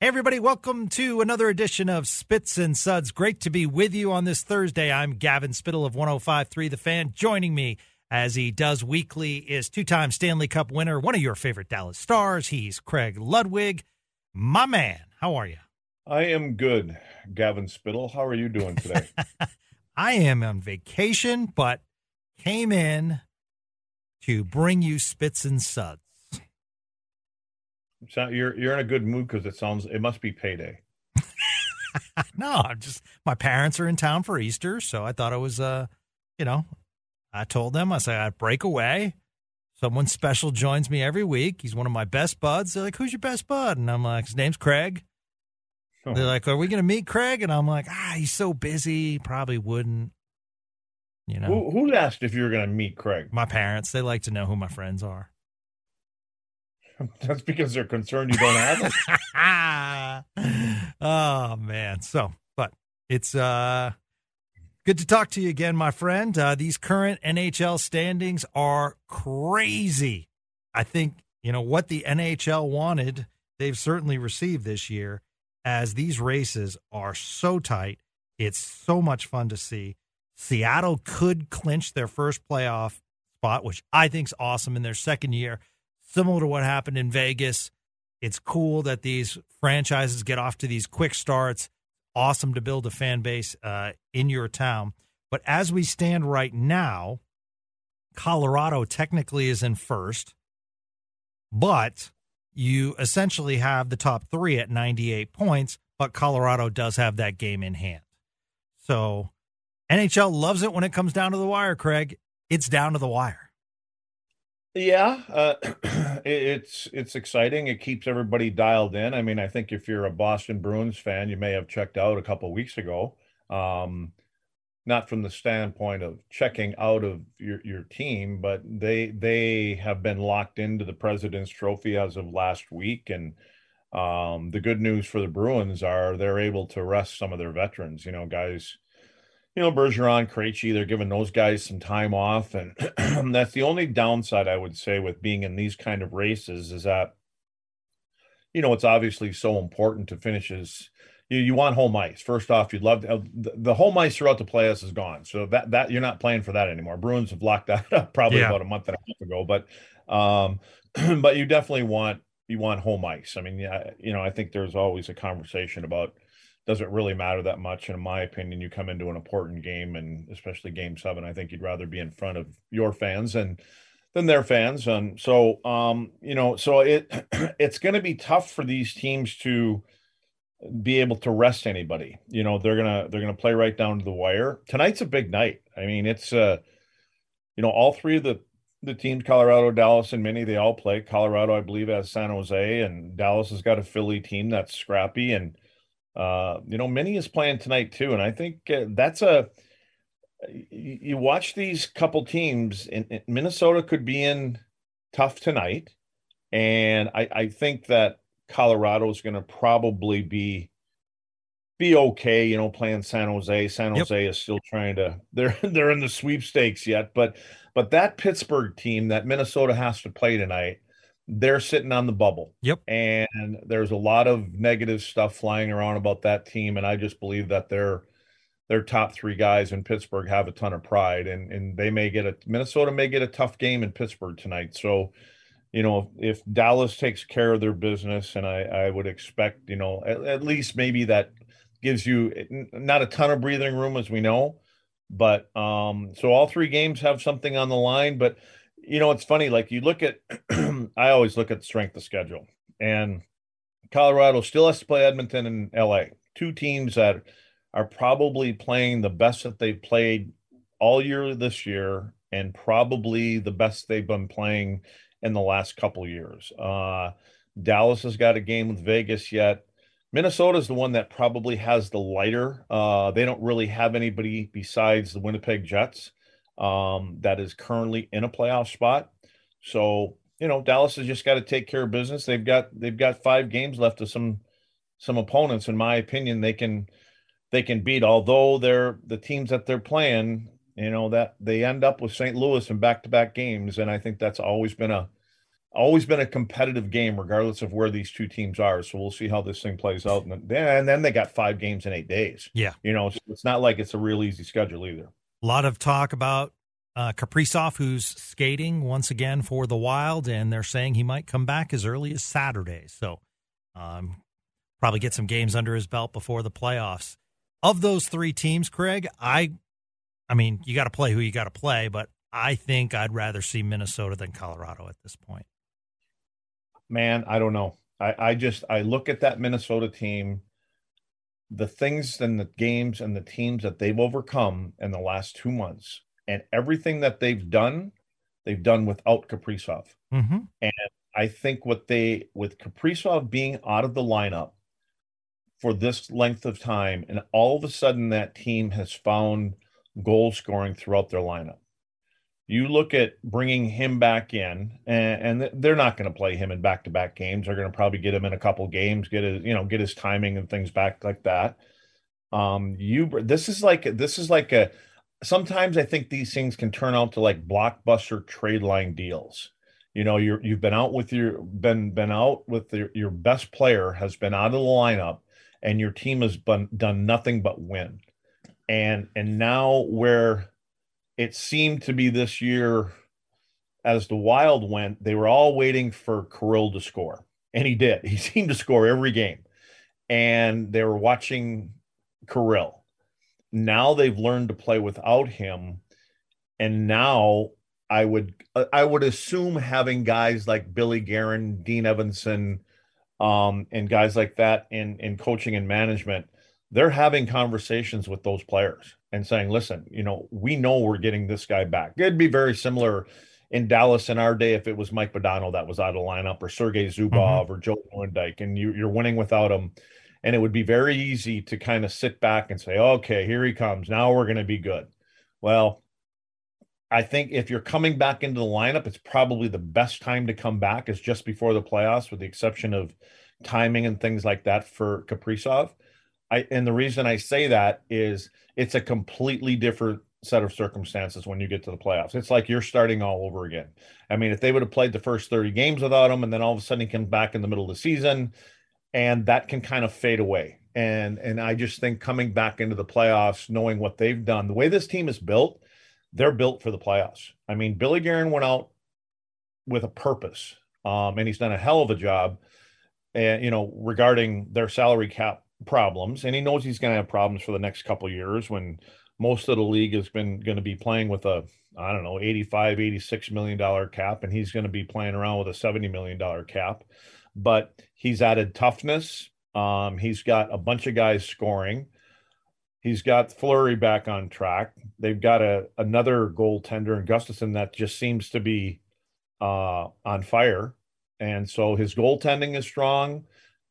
Hey, everybody, welcome to another edition of Spits and Suds. Great to be with you on this Thursday. I'm Gavin Spittle of 1053 The Fan. Joining me, as he does weekly, is two time Stanley Cup winner, one of your favorite Dallas stars. He's Craig Ludwig. My man, how are you? I am good, Gavin Spittle. How are you doing today? I am on vacation, but came in to bring you Spits and Suds. So you're you're in a good mood because it sounds it must be payday. no, I'm just my parents are in town for Easter, so I thought it was uh, you know, I told them I said I'd break away. Someone special joins me every week. He's one of my best buds. They're like, "Who's your best bud?" And I'm like, "His name's Craig." Oh. They're like, "Are we going to meet Craig?" And I'm like, "Ah, he's so busy, probably wouldn't." You know, Who who asked if you were going to meet Craig? my parents they like to know who my friends are. That's because they're concerned you don't have it. oh man. So, but it's uh good to talk to you again, my friend. Uh these current NHL standings are crazy. I think, you know, what the NHL wanted, they've certainly received this year as these races are so tight. It's so much fun to see. Seattle could clinch their first playoff spot, which I think's awesome in their second year similar to what happened in Vegas. It's cool that these franchises get off to these quick starts. Awesome to build a fan base uh, in your town. But as we stand right now, Colorado technically is in first, but you essentially have the top three at 98 points, but Colorado does have that game in hand. So NHL loves it when it comes down to the wire, Craig. It's down to the wire. Yeah, uh, it's it's exciting. It keeps everybody dialed in. I mean, I think if you're a Boston Bruins fan, you may have checked out a couple weeks ago. Um, not from the standpoint of checking out of your your team, but they they have been locked into the President's Trophy as of last week, and um, the good news for the Bruins are they're able to rest some of their veterans. You know, guys you know, Bergeron, Krejci, they're giving those guys some time off, and that's the only downside I would say with being in these kind of races is that, you know, it's obviously so important to finishes. You, you want home ice. First off, you'd love to, uh, the, the home ice throughout the playoffs is gone, so that that you're not playing for that anymore. Bruins have locked that up probably Yeah. about a month and a half ago, but um, but you definitely want you want home ice. I mean, yeah, you know, I think there's always a conversation about doesn't really matter that much. And in my opinion, you come into an important game and especially game seven, I think you'd rather be in front of your fans and than their fans. And so, um, you know, so it, it's going to be tough for these teams to be able to rest anybody, you know, they're going to, they're going to play right down to the wire. Tonight's a big night. I mean, it's, uh, you know, all three of the, the teams, Colorado, Dallas, and many, they all play. Colorado, I believe, has San Jose, and Dallas has got a Philly team that's scrappy. And uh, you know, Minnie is playing tonight too, and I think uh, that's a. You, you watch these couple teams, and, and Minnesota could be in tough tonight, and I, I think that Colorado is going to probably be be okay. You know, playing San Jose. San Yep. Jose is still trying to. They're they're in the sweepstakes yet, but but that Pittsburgh team that Minnesota has to play tonight, they're sitting on the bubble. Yep. And there's a lot of negative stuff flying around about that team. And I just believe that their their top three guys in Pittsburgh have a ton of pride and, and they may get a Minnesota may get a tough game in Pittsburgh tonight. So you know, if Dallas takes care of their business, and I, I would expect, you know, at, at least maybe that gives you not a ton of breathing room as we know, but um, so all three games have something on the line. But you know, it's funny. Like you look at, I always look at the strength of schedule, and Colorado still has to play Edmonton and LA, two teams that are probably playing the best that they've played all year this year, and probably the best they've been playing in the last couple years. Uh, Dallas has got a game with Vegas yet. Minnesota is the one that probably has the lighter. Uh, they don't really have anybody besides the Winnipeg Jets um, that is currently in a playoff spot. So you know Dallas has just got to take care of business. They've got they've got five games left of some some opponents. In my opinion, they can they can beat. Although they're the teams that they're playing, you know that they end up with St. Louis in back to back games, and I think that's always been a always been a competitive game, regardless of where these two teams are. So we'll see how this thing plays out. And then, and then they got five games in eight days. Yeah. You know, it's, it's not like it's a real easy schedule either. A lot of talk about uh, Kaprizov, who's skating once again for the Wild, and they're saying he might come back as early as Saturday. So um, probably get some games under his belt before the playoffs. Of those three teams, Craig, I, I mean, you got to play who you got to play, but I think I'd rather see Minnesota than Colorado at this point man, I don't know. I, I just I look at that Minnesota team, the things and the games and the teams that they've overcome in the last two months, and everything that they've done, they've done without Kaprizov. Mm-hmm. And I think what they with Kaprizov being out of the lineup for this length of time, and all of a sudden that team has found goal scoring throughout their lineup. You look at bringing him back in, and, and they're not going to play him in back-to-back games. They're going to probably get him in a couple games, get his, you know, get his timing and things back like that. Um, you this is like this is like a. Sometimes I think these things can turn out to like blockbuster trade line deals. You know, you're you've been out with your been been out with your, your best player has been out of the lineup, and your team has been done nothing but win. And and now where it seemed to be this year as the wild went they were all waiting for kirill to score and he did he seemed to score every game and they were watching kirill now they've learned to play without him and now i would i would assume having guys like billy guerin dean evason um, and guys like that in in coaching and management they're having conversations with those players and saying, listen, you know, we know we're getting this guy back. It'd be very similar in Dallas in our day if it was Mike Modano that was out of lineup or Sergei Zubov mm-hmm. or Joe Nieuwendyk and you, you're winning without him. And it would be very easy to kind of sit back and say, okay, here he comes. Now we're going to be good. Well, I think if you're coming back into the lineup, it's probably the best time to come back is just before the playoffs, with the exception of timing and things like that for Kaprizov. I and the reason I say that is it's a completely different set of circumstances when you get to the playoffs. It's like you're starting all over again. I mean, if they would have played the first 30 games without him and then all of a sudden he comes back in the middle of the season and that can kind of fade away. And and I just think coming back into the playoffs, knowing what they've done, the way this team is built, they're built for the playoffs. I mean, Billy Guerin went out with a purpose. Um, and he's done a hell of a job and you know regarding their salary cap problems, and he knows he's going to have problems for the next couple years when most of the league has been going to be playing with a I don't know 85 86 million dollar cap and he's going to be playing around with a 70 million dollar cap but he's added toughness um, he's got a bunch of guys scoring he's got Fleury back on track they've got a another goaltender in Gustavsson that just seems to be uh, on fire and so his goaltending is strong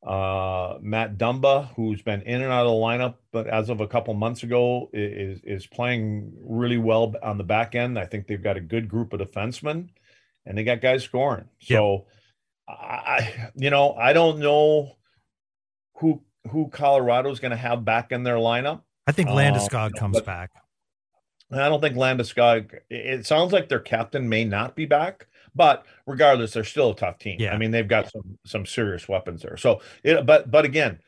uh, Matt Dumba, who's been in and out of the lineup, but as of a couple months ago, is is playing really well on the back end. I think they've got a good group of defensemen, and they got guys scoring. So, yep. I, you know, I don't know who who Colorado's going to have back in their lineup. I think Landeskog uh, comes back. I don't think Landeskog. It sounds like their captain may not be back. But regardless, they're still a tough team. Yeah. I mean, they've got some some serious weapons there. So, it, but but again,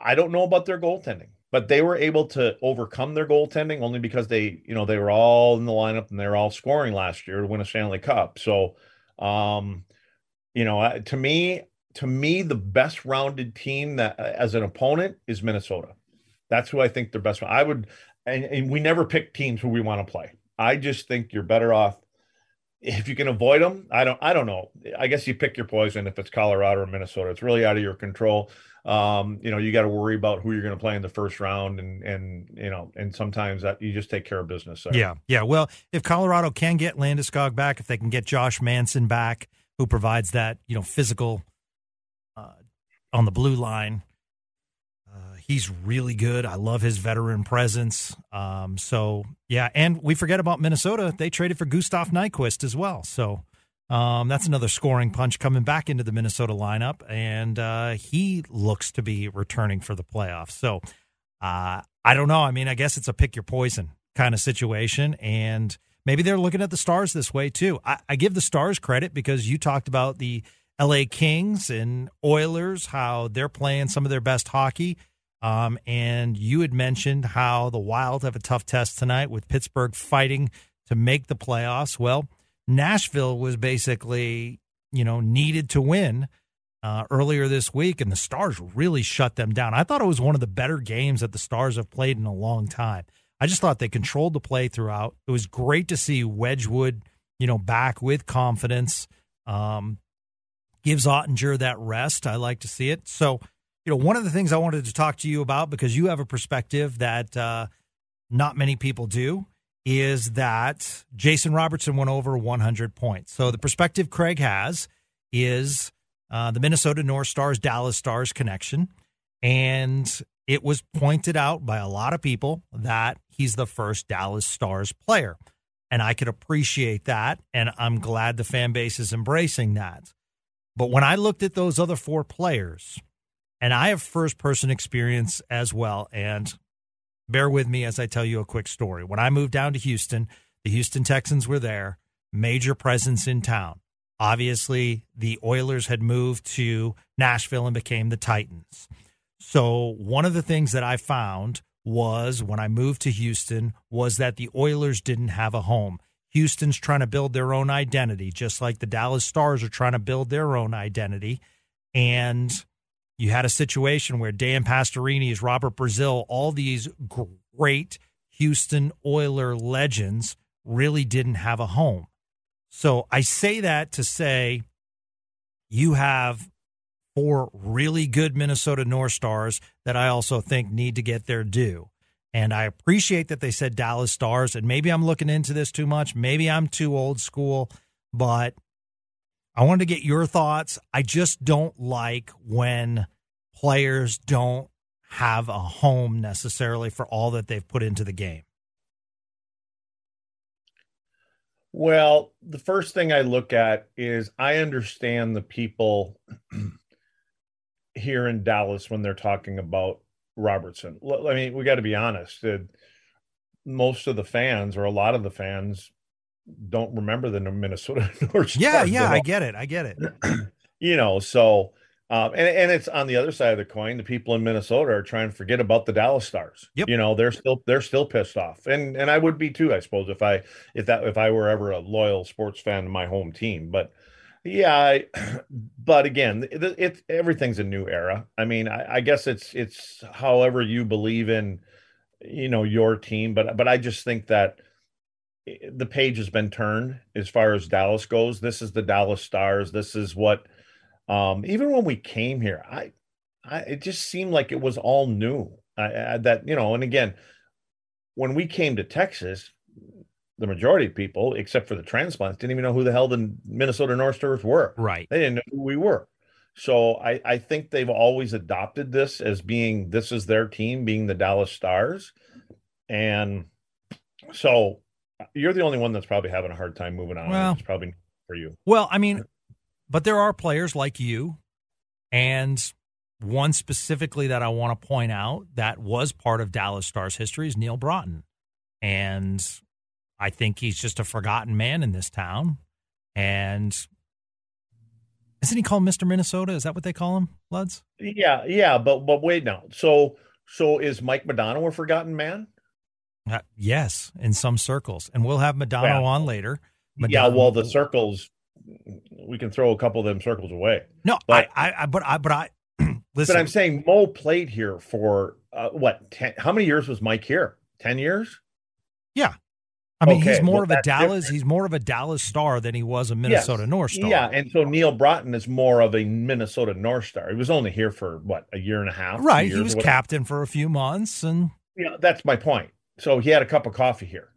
I don't know about their goaltending, but they were able to overcome their goaltending only because they, you know, they were all in the lineup and they were all scoring last year to win a Stanley Cup. So, um, you know, to me, to me, the best rounded team that as an opponent is Minnesota. That's who I think they're best. I would, and, and we never pick teams who we want to play. I just think you're better off if you can avoid them. I don't. I don't know. I guess you pick your poison if it's Colorado or Minnesota. It's really out of your control. Um, you know, you got to worry about who you're going to play in the first round, and and you know, and sometimes that you just take care of business. Yeah, yeah. Well, if Colorado can get Landeskog back, if they can get Josh Manson back, who provides that you know physical uh, on the blue line. Uh, he's really good. I love his veteran presence. Um, so yeah, and we forget about Minnesota. They traded for Gustav Nyquist as well. So um, that's another scoring punch coming back into the Minnesota lineup, and uh, he looks to be returning for the playoffs. So uh, I don't know. I mean, I guess it's a pick your poison kind of situation, and maybe they're looking at the Stars this way too. I, I give the Stars credit because you talked about the LA Kings and Oilers, how they're playing some of their best hockey. Um, and you had mentioned how the Wild have a tough test tonight with Pittsburgh fighting to make the playoffs. Well, Nashville was basically, you know, needed to win uh, earlier this week, and the Stars really shut them down. I thought it was one of the better games that the Stars have played in a long time. I just thought they controlled the play throughout. It was great to see Wedgewood, you know, back with confidence. Um, gives Oettinger that rest. I like to see it. So, you know, one of the things I wanted to talk to you about because you have a perspective that uh, not many people do is that Jason Robertson went over 100 points. So the perspective Craig has is uh, the Minnesota North Stars Dallas Stars connection, and it was pointed out by a lot of people that he's the first Dallas Stars player. And I could appreciate that. And I'm glad the fan base is embracing that. But when I looked at those other four players, and I have first person experience as well, and bear with me as I tell you a quick story. When I moved down to Houston, the Houston Texans were there, major presence in town. Obviously, the Oilers had moved to Nashville and became the Titans. So, one of the things that I found was when I moved to Houston was that the Oilers didn't have a home. Houston's trying to build their own identity, just like the Dallas Stars are trying to build their own identity. And you had a situation where Dan Pastorini, Robert Brazile, all these great Houston Oiler legends really didn't have a home. So I say that to say you have four really good Minnesota North Stars that I also think need to get their due. And I appreciate that they said Dallas Stars. And maybe I'm looking into this too much. Maybe I'm too old school, but I wanted to get your thoughts. I just don't like when players don't have a home necessarily for all that they've put into the game. Well, the first thing I look at is I understand the people here in Dallas when they're talking about Robertson. I mean, we got to be honest. most of the fans, or a lot of the fans, don't remember the Minnesota North. Yeah, yeah, I get it. I get it. you know, so um, and and it's on the other side of the coin. The people in Minnesota are trying to forget about the Dallas Stars. Yep. You know, they're still they're still pissed off, and and I would be too, I suppose, if I if that if I were ever a loyal sports fan to my home team, but yeah, I, but again, it, it, everything's a new era. I mean, I, I, guess it's it's however you believe in, you know, your team. But but I just think that eh, the page has been turned as far as Dallas goes. This is the Dallas Stars. This is what. Um, even when we came here, I, I it just seemed like it was all new. I, I, that you know, and again, when we came to Texas, the majority of people, except for the transplants, didn't even know who the hell the Minnesota North Stars were. Right. They didn't know who we were. So I, I think they've always adopted this as being this is their team, being the Dallas Stars. And so uh, you're the only one that's probably having a hard time moving on. Well, it's probably for you. Well, I mean, but there are players like you, and one specifically that I want to point out that was part of Dallas Stars history is Neil Broten. And I think he's just a forgotten man in this town. And isn't he called Mr. Minnesota? Is that what they call him, Luds? Yeah, yeah, but but wait now. So so is Mike Modano a forgotten man? Uh, yes, in some circles, and we'll have Modano on later. Modano, yeah, well, the circles we can throw a couple of them circles away. No, But- I, I, I but I, but I, listen. But I'm saying Mo played here for uh, what? 10, how many years was Mike here? Ten years? I mean, he's more well, of a Dallas. different. He's more of a Dallas star than he was a Minnesota Yes. North Star. Yeah, and so Neil Broten is more of a Minnesota North Star. He was only here for what a year and a half. right. He was captain for a few months, and Yeah, that's my point. So he had a cup of coffee here.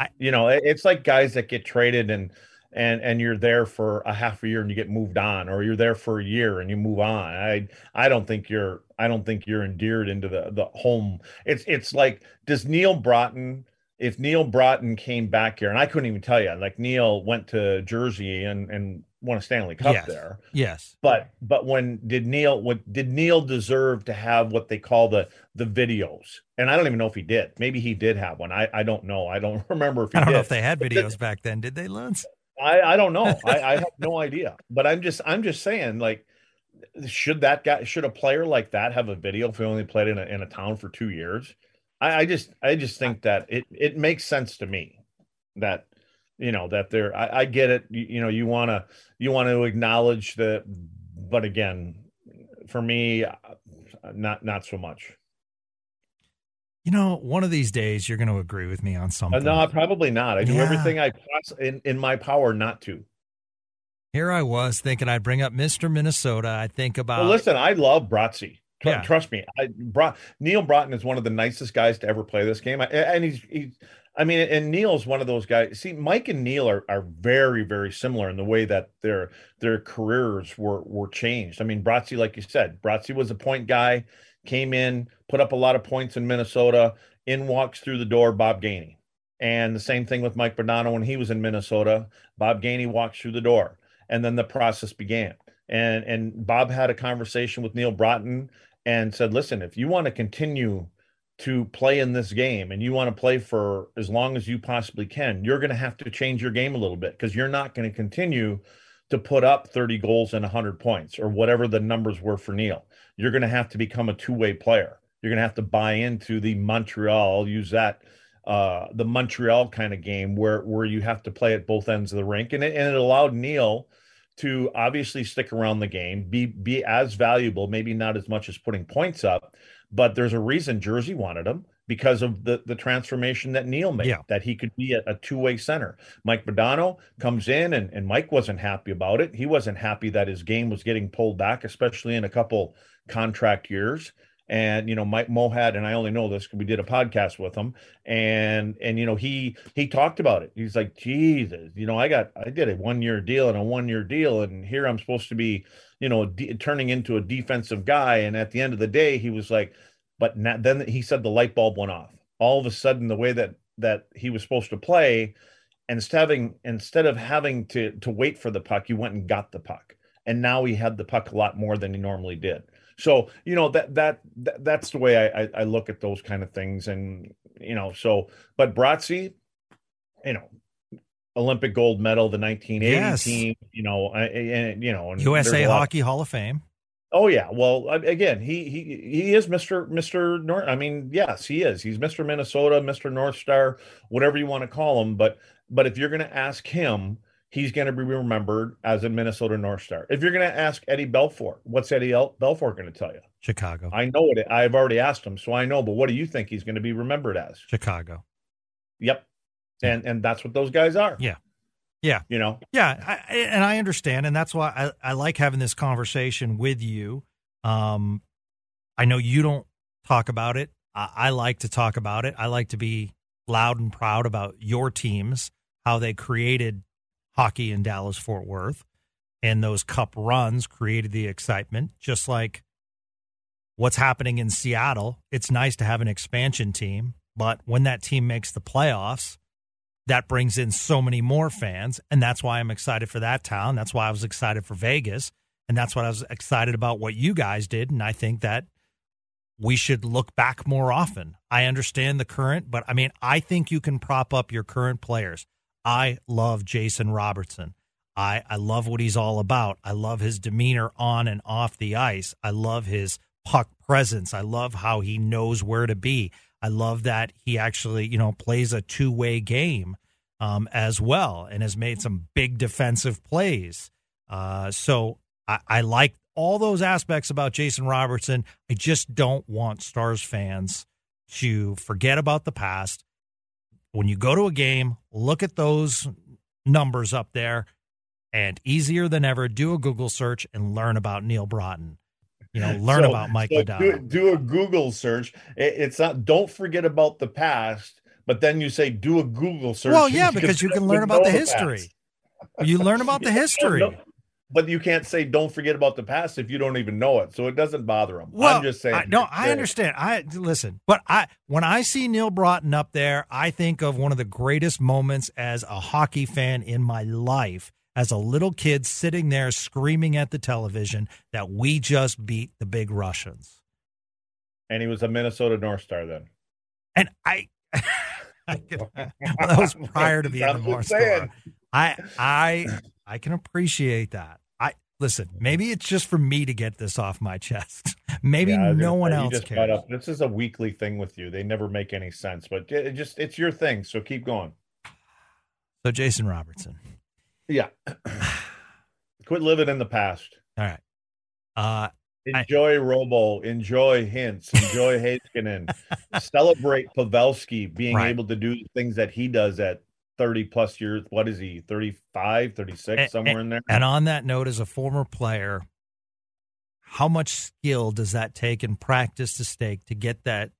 I- you know, it- it's like guys that get traded and and and you're there for a half a year and you get moved on, or you're there for a year and you move on. I I don't think you're I don't think you're endeared into the the home. It's it's like does Neil Broten if Neil Broten came back here and I couldn't even tell you like Neil went to Jersey and and won a Stanley Cup Yes. there. yes, But but when did Neil what did Neil deserve to have what they call the the videos? And I don't even know if he did. Maybe he did have one. I I don't know. I don't remember if he I don't did. know if they had videos back then. Did they, Luds? I I don't know. I, I have no idea. But I'm just I'm just saying like should that guy should a player like that have a video if he only played in a in a town for two years? I, I just I just think that it it makes sense to me that you know that they're I, I get it you, you know you want to you want to acknowledge that but again for me uh, not not so much You know, one of these days you're going to agree with me on uh, something. no probably not i do Yeah. everything i poss- in, in my power not to Here I was thinking I'd bring up Mr. Minnesota. I think about well listen i love Bratzi. Tr- Yeah. trust me I, Bra- neil broten is one of the nicest guys to ever play this game I, and he's he's I mean, and Neil's one of those guys. See, Mike and Neil are, are very, very similar in the way that their their careers were were changed. I mean, Bratzi, like you said, Bratzi was a point guy, came in, put up a lot of points in Minnesota. In walks through the door Bob Gainey, and the same thing with Mike Modano when he was in Minnesota. Bob Gainey walks through the door, and then the process began. And and Bob had a conversation with Neil Broten and said, "Listen, if you want to continue." to play in this game and you want to play for as long as you possibly can, you're going to have to change your game a little bit because you're not going to continue to put up 30 goals and 100 points or whatever the numbers were for Neil. You're going to have to become a two-way player. You're going to have to buy into the Montreal, I'll use that uh the Montreal kind of game where where you have to play at both ends of the rink and it, and it allowed Neil to obviously stick around the game, be be as valuable, maybe not as much as putting points up, but there's a reason Jersey wanted him because of the the transformation that Neil made, Yeah. that he could be a, a two-way center. Mike Modano comes in and, and Mike wasn't happy about it. He wasn't happy that his game was getting pulled back, especially in a couple contract years. And you know, Mike Mohad, and I only know this because we did a podcast with him, and and you know, he he talked about it. He's like, Jesus, you know, I got I did a one year deal and a one year deal, and here I'm supposed to be, you know, de- turning into a defensive guy. And at the end of the day, he was like, but na- then he said the light bulb went off. All of a sudden, the way that that he was supposed to play, instead having instead of having to to wait for the puck, you went and got the puck, and now he had the puck a lot more than he normally did. So you know that that, that that's the way I, I I look at those kind of things, and you know so. But Bratzi, you know, Olympic gold medal, the 1980 Yes. team, you know, and you know, and USA Hockey Hall of Fame. Oh yeah. Well, again, he he he is Mr. Mr. North. I mean, yes, he is. He's Mr. Minnesota, Mr. North Star, whatever you want to call him. But but if you're going to ask him, he's going to be remembered as a Minnesota North Star. If you're going to ask Eddie Belfour, what's Eddie El- Belfour going to tell you? Chicago. I know it. I've already asked him, so I know. But what do you think he's going to be remembered as? Chicago. Yep. And and that's what those guys are. Yeah. Yeah. You know. Yeah, I, and I understand, and that's why I, I like having this conversation with you. Um, I know you don't talk about it. I, I like to talk about it. I like to be loud and proud about your teams, how they created hockey in Dallas Fort Worth, and those cup runs created the excitement. Just like what's happening in Seattle, it's nice to have an expansion team, but when that team makes the playoffs that brings in so many more fans. And that's why I'm excited for that town. That's why I was excited for Vegas. And that's what I was excited about what you guys did. And I think that we should look back more often. I understand the current, but I mean, I think you can prop up your current players. I love Jason Robertson. I, I love what he's all about. I love his demeanor on and off the ice. I love his puck presence. I love how he knows where to be. I love that he actually, you know, plays a two way game. um, as well and has made some big defensive plays. Uh, so I, I like all those aspects about Jason Robertson. I just don't want Stars fans to forget about the past. When you go to a game, look at those numbers up there and easier than ever, do a Google search and learn about Neil Broten. You know, learn so, about Mike so do, do, a Google search. It, it's not. Don't forget about the past, but then you say do a Google search. Well, yeah, because you can learn about the history. You learn about the history. No, but you can't say don't forget about the past if you don't even know it. So it doesn't bother them. Well, I'm just saying. I, no, I understand. I listen, but I when I see Neil Broten up there, I think of one of the greatest moments as a hockey fan in my life as a little kid sitting there screaming at the television that we just beat the big Russians. And he was a Minnesota North Star then. And I, I well, that was prior to being a North Star. I I I can appreciate that. Listen. Maybe it's just for me to get this off my chest. Maybe yeah, no one else cares. This is a weekly thing with you. They never make any sense, but it just it's your thing. So keep going. So Jason Robertson. Yeah. Quit living in the past. All right. Uh, enjoy I, Robo, enjoy Hintz. enjoy Heiskanen, celebrate Pavelski being right. able to do the things that he does at 30 plus years. What is he, 35, 36, and, somewhere and, in there? And on that note, as a former player, how much skill does that take and practice to stake to get that?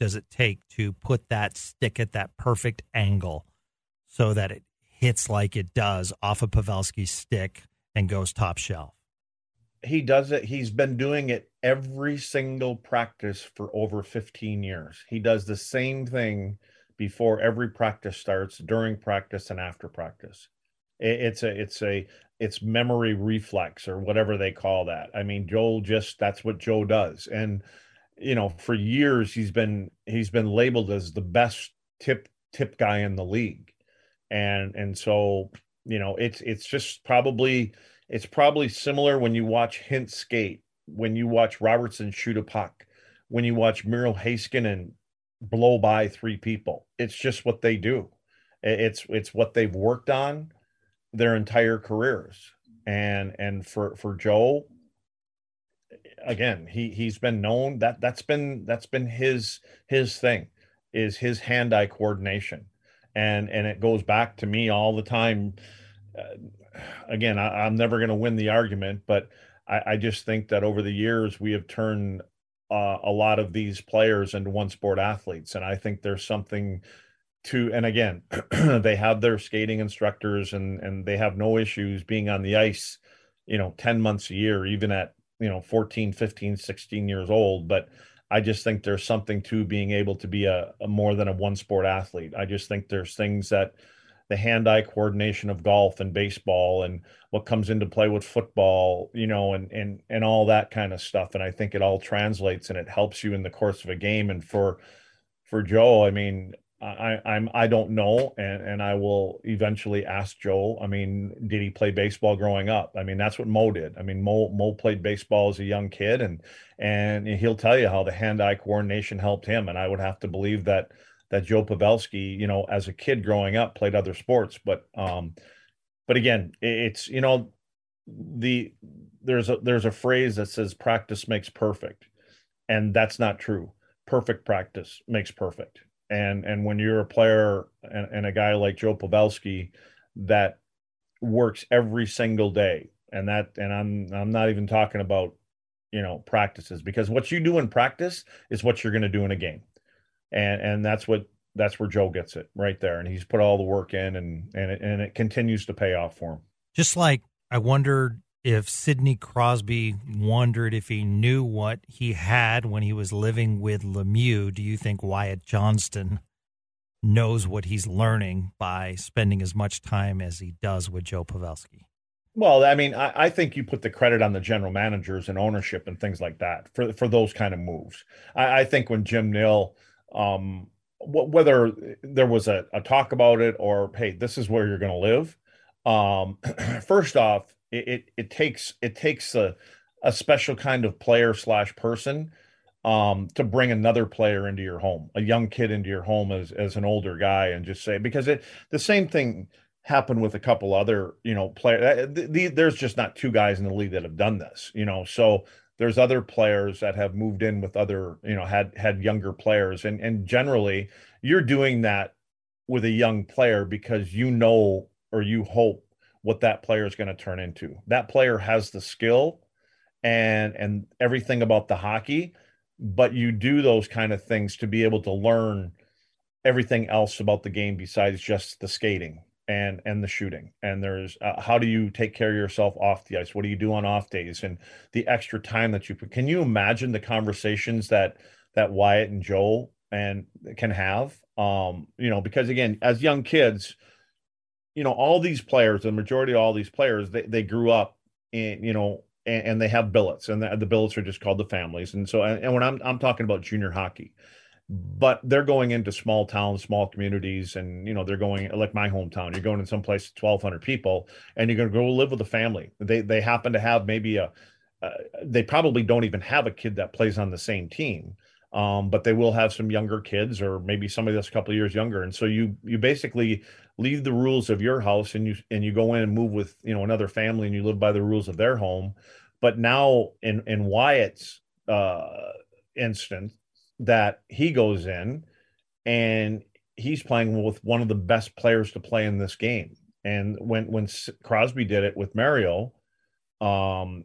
Does it take to put that stick at that perfect angle so that it hits like it does off of Pavelski's stick and goes top shelf. He does it. He's been doing it every single practice for over 15 years. He does the same thing before every practice starts, during practice, and after practice. It's a, it's a, it's memory reflex or whatever they call that. I mean, Joel just that's what Joe does, and you know, for years he's been he's been labeled as the best tip tip guy in the league and and so you know it's it's just probably it's probably similar when you watch Hint skate, when you watch Robertson shoot a puck, when you watch Miro Heiskanen blow by three people. It's just what they do. It's it's what they've worked on their entire careers. And and for for Joe, again, he he's been known that that's been that's been his his thing is his hand-eye coordination and and it goes back to me all the time. Uh, again, I, am never going to win the argument, but I, I, just think that over the years we have turned uh, a lot of these players into one sport athletes, and I think there's something to. And again, they have their skating instructors, and and they have no issues being on the ice, you know, 10 months a year, even at you know 14 15 16 years old but I just think there's something to being able to be a, a more than a one sport athlete. I just think there's things that the hand-eye coordination of golf and baseball and what comes into play with football, you know, and and and all that kind of stuff. And I think it all translates and it helps you in the course of a game. And for for Joe, I mean, I, I'm I don't know, and and I will eventually ask Joel. I mean, did he play baseball growing up? I mean, that's what Mo did. I mean, Mo Mo played baseball as a young kid, and and he'll tell you how the hand-eye coordination helped him. And I would have to believe that that Joe Pavelski, you know, as a kid growing up, played other sports. But um, but again, it's you know, the there's a there's a phrase that says practice makes perfect, and that's not true. Perfect practice makes perfect and and when you're a player and, and a guy like Joe Pavelski that works every single day, and that and I'm I'm not even talking about you know practices because what you do in practice is what you're going to do in a game, and and that's what that's where Joe gets it right there, and he's put all the work in, and and it, and it continues to pay off for him. Just like I wondered if Sidney Crosby wondered if he knew what he had when he was living with Lemieux, do you think Wyatt Johnston knows what he's learning by spending as much time as he does with Joe Pavelski? Well, I mean, I, I, think you put the credit on the general managers and ownership and things like that for for those kind of moves. I, I think when Jim Nill, um, w- whether there was a, a, talk about it or hey, this is where you're going to live. Um, first off, it, it, it takes it takes a a special kind of player slash person um, to bring another player into your home, a young kid into your home as as an older guy, and just say because it the same thing happened with a couple other you know players. The, the, there's just not two guys in the league that have done this, you know. So there's other players that have moved in with other you know had had younger players, and and generally you're doing that with a young player because you know or you hope what that player is going to turn into. That player has the skill and and everything about the hockey but you do those kind of things to be able to learn everything else about the game besides just the skating and and the shooting and there's uh, how do you take care of yourself off the ice what do you do on off days and the extra time that you put can you imagine the conversations that that wyatt and joel and can have um you know because again as young kids you know all these players the majority of all these players they, they grew up in you know and, and they have billets, and the, the, billets are just called the families. And so, and, and when I'm I'm talking about junior hockey, but they're going into small towns, small communities, and you know they're going like my hometown. You're going in some place, twelve hundred people, and you're going to go live with a family. They they happen to have maybe a, uh, they probably don't even have a kid that plays on the same team, um, but they will have some younger kids or maybe somebody that's a couple years younger. And so you you basically leave the rules of your house and you and you go in and move with you know another family and you live by the rules of their home but now in in wyatt's uh instance that he goes in and he's playing with one of the best players to play in this game. And when when crosby did it with mario um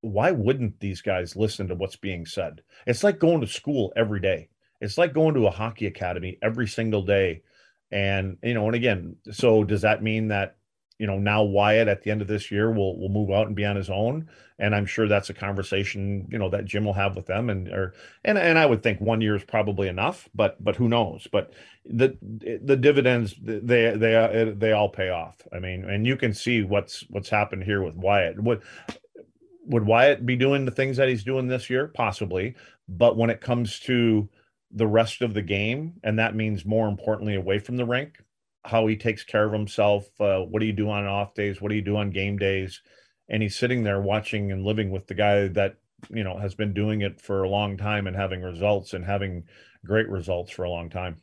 why wouldn't these guys listen to what's being said? It's like going to school every day. It's like going to a hockey academy every single day. And you know, and again, so does that mean that you know now Wyatt at the end of this year will will move out and be on his own? And I'm sure that's a conversation you know that Jim will have with them. And or and and I would think one year is probably enough, but but who knows? But the the dividends they they they all pay off. I mean, and you can see what's what's happened here with Wyatt. Would would Wyatt be doing the things that he's doing this year? Possibly, but when it comes to the rest of the game, and that means more importantly away from the rink, how he takes care of himself. Uh, what do you do on off days? What do you do on game days? And he's sitting there watching and living with the guy that you know has been doing it for a long time and having results and having great results for a long time.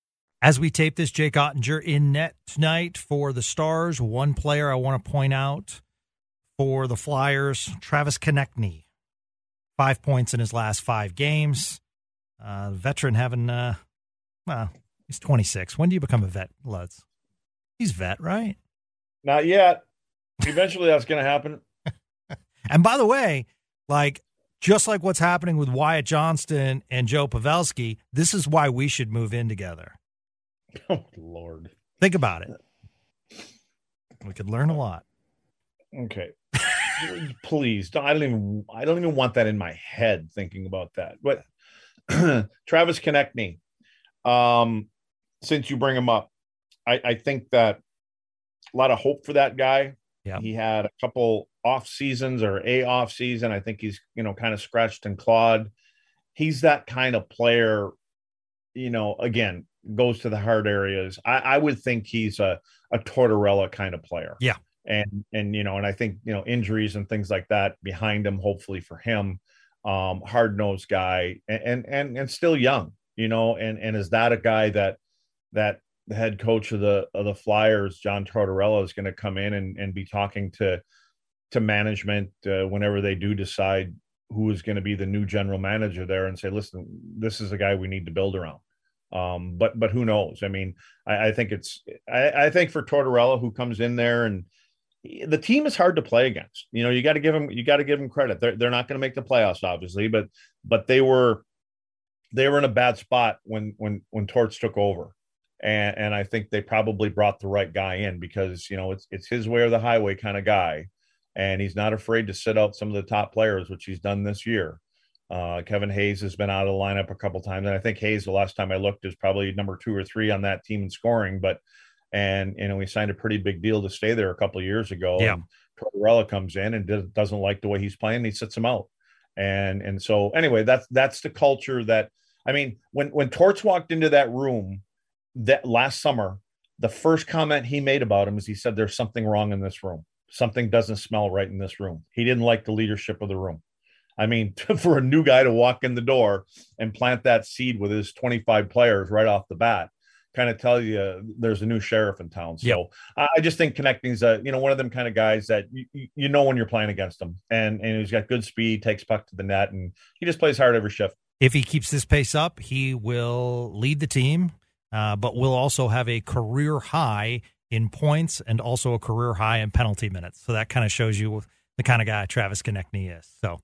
As we tape this, Jake Oettinger in net tonight for the Stars. One player I want to point out for the Flyers, Travis Konecny. Five points in his last five games. Uh, veteran having, uh, well, he's 26. When do you become a vet, Luds? He's vet, right? Not yet. Eventually that's going to happen. and by the way, like, just like what's happening with Wyatt Johnston and Joe Pavelski, this is why we should move in together Oh Lord. Think about it. We could learn a lot. Okay. Please. Don't, I don't even I don't even want that in my head thinking about that. But Travis Konecny, um, since you bring him up, I, I think that a lot of hope for that guy. Yeah. He had a couple off seasons or a off season. I think he's, you know, kind of scratched and clawed. He's that kind of player, you know, again, goes to the hard areas. I, I would think he's a, a Tortorella kind of player. Yeah. And, and, you know, and I think, you know, injuries and things like that behind him, hopefully for him, um, hard nosed guy and, and, and still young, you know, and, and is that a guy that, that the head coach of the, of the Flyers, John Tortorella is going to come in and, and be talking to, to management uh, whenever they do decide who is going to be the new general manager there and say, listen, this is a guy we need to build around. Um, but but who knows? I mean, I, I think it's I, I, think for Tortorella who comes in there and the team is hard to play against. You know, you got to give them you got to give them credit. They're they're not going to make the playoffs, obviously, but but they were they were in a bad spot when when when Torts took over. And and I think they probably brought the right guy in because you know it's it's his way or the highway kind of guy. And he's not afraid to sit out some of the top players, which he's done this year. Uh, Kevin Hayes has been out of the lineup a couple times, and I think Hayes, the last time I looked, is probably number two or three on that team in scoring. But and you know we signed a pretty big deal to stay there a couple of years ago. Yeah. And Tortorella comes in and doesn't like the way he's playing. He sits him out, and and so anyway, that's that's the culture that I mean when when Torts walked into that room that last summer, the first comment he made about him is he said there's something wrong in this room. Something doesn't smell right in this room. He didn't like the leadership of the room. I mean, for a new guy to walk in the door and plant that seed with his 25 players right off the bat, kind of tell you there's a new sheriff in town. So Yep. I just think Konecny's a you know one of them kind of guys that you, you- you know when you're playing against him, and and he's got good speed, takes puck to the net, and he just plays hard every shift. If he keeps this pace up, he will lead the team, uh, but will also have a career high in points and also a career high in penalty minutes. So that kind of shows you the kind of guy Travis Konecny is. So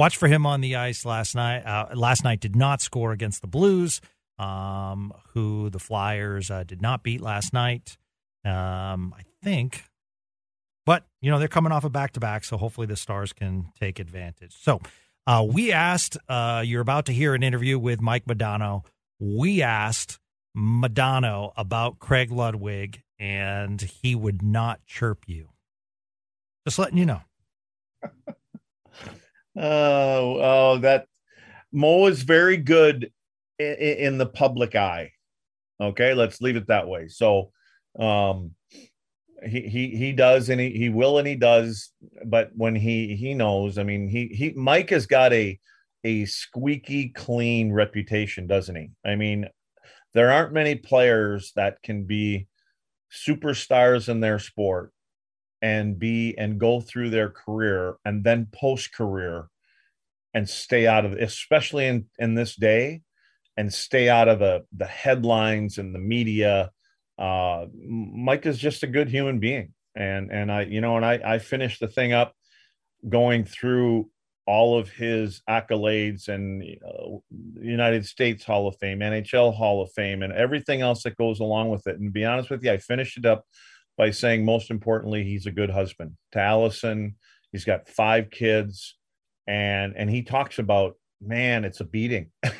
watch for him on the ice last night. Uh, last night did not score against the Blues, um, who the Flyers uh, did not beat last night. Um, I think. But, you know, they're coming off a back to back, so hopefully the Stars can take advantage. So uh, we asked, uh, you're about to hear an interview with Mike Modano. We asked Madano about Craig Ludwig, and he would not chirp you. Just letting you know. Oh, oh, that Mo is very good in, in the public eye. Okay, let's leave it that way. So, um, he he he does and he he will and he does, but when he he knows, I mean, he he Mike has got a a squeaky clean reputation, doesn't he? I mean, there aren't many players that can be superstars in their sport and be and go through their career and then post career and stay out of especially in in this day and stay out of the the headlines and the media. Uh mike is just a good human being. And and i you know and i i finished the thing up going through all of his accolades and uh, united states hall of fame nhl hall of fame and everything else that goes along with it. And to be honest with you i finished it up by saying most importantly he's a good husband. To allison he's got five kids and and he talks about man it's a beating.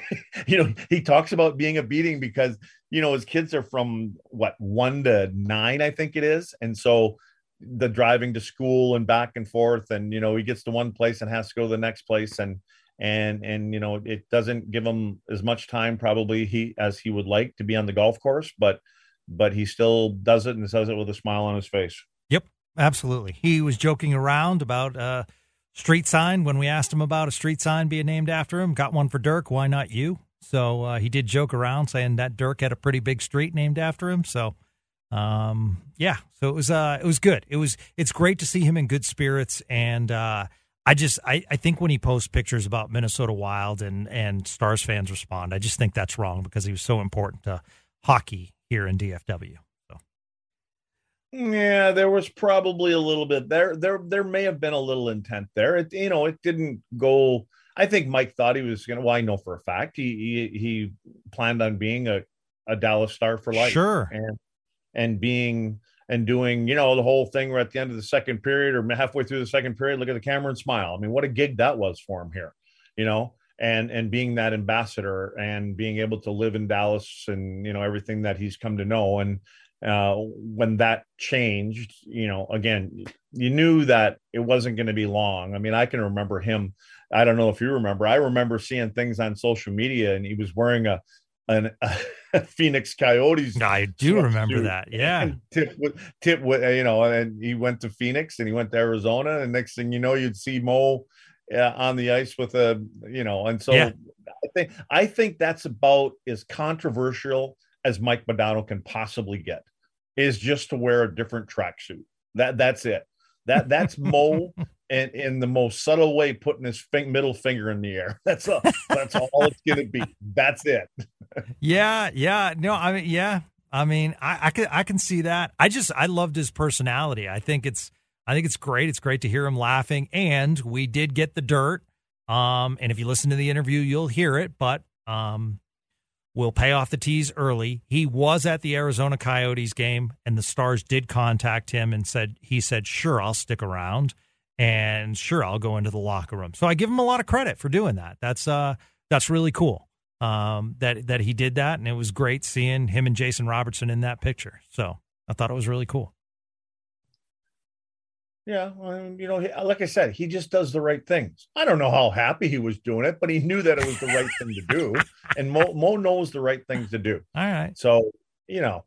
You know he talks about being a beating because you know his kids are from what one to nine i think it is. And so the driving to school and back and forth and you know he gets to one place and has to go to the next place. And and and you know it doesn't give him as much time probably he as he would like to be on the golf course but but he still does it and says it with a smile on his face Yep, absolutely. He was joking around about a street sign when we asked him about a street sign being named after him. Got one for Dirk. Why not you? So uh, he did joke around saying that Dirk had a pretty big street named after him. So, um, yeah. So it was uh, it was good. It was it's great to see him in good spirits. And uh, I just I, I think when he posts pictures about Minnesota Wild and and Stars fans respond, I just think that's wrong because he was so important to hockey here in DFW. So Yeah, there was probably a little bit there. There, there may have been a little intent there. It, you know, it didn't go. I think Mike thought he was going to. Well, I know for a fact he he, he planned on being a, a Dallas Star for life. Sure. and and being and doing you know the whole thing. We're at the end of the second period or halfway through the second period. Look at the camera and smile. I mean, what a gig that was for him here. You know, and and being that ambassador and being able to live in Dallas and you know everything that he's come to know and uh, when that changed, you know, again, you knew that it wasn't going to be long. I mean, I can remember him. I don't know if you remember. I remember seeing things on social media, and he was wearing a an a Phoenix Coyotes. I do remember that. Yeah. And tip tip you know, and he went to Phoenix and he went to Arizona, and next thing you know, you'd see Mo uh, on the ice with a you know, and so Yeah. I think I think that's about as controversial as Mike Modano can possibly get is just to wear a different tracksuit. That that's it. That that's Mo and in the most subtle way putting his fin- middle finger in the air. That's all. That's all it's gonna be. That's it. Yeah, yeah. No, I mean, yeah. I mean, I, I can I can see that. I just I loved his personality. I think it's I think it's great. It's great to hear him laughing. And we did get the dirt. Um, and if you listen to the interview, you'll hear it. But um, we'll pay off the tease early. He was at the Arizona Coyotes game, and the Stars did contact him and said he said, "Sure, I'll stick around." And sure, I'll go into the locker room. So I give him a lot of credit for doing that. That's uh, that's really cool um, that that he did that, and it was great seeing him and Jason Robertson in that picture. So I thought it was really cool. Yeah, well, you know, uh, like I said, he just does the right things. I don't know how happy he was doing it, but he knew that it was the right thing to do, and Mo, Mo knows the right things to do. All right. So you know,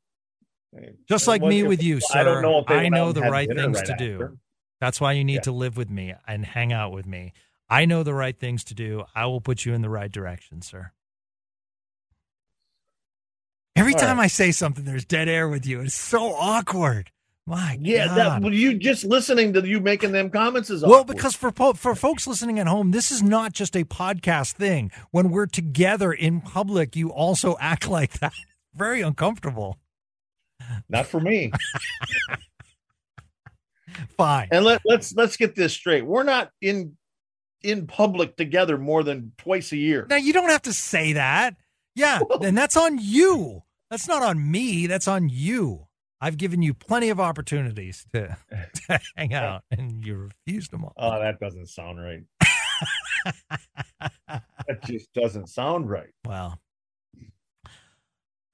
just like me with you, sir. I don't know. I know the right things right to after. do. That's why you need yeah. to live with me and hang out with me. I know the right things to do. I will put you in the right direction, sir. Every All time right. I say something, there's dead air with you. It's so awkward. My yeah, God. that you just listening to you making them comments is well because for for folks listening at home, this is not just a podcast thing. When we're together in public, you also act like that. Very uncomfortable. Not for me. Fine. And let, let's let's get this straight. We're not in in public together more than twice a year. Now you don't have to say that. Yeah, and that's on you. That's not on me. That's on you. I've given you plenty of opportunities to, to hang out, and you refused them all. Oh, that doesn't sound right. that just doesn't sound right. Well,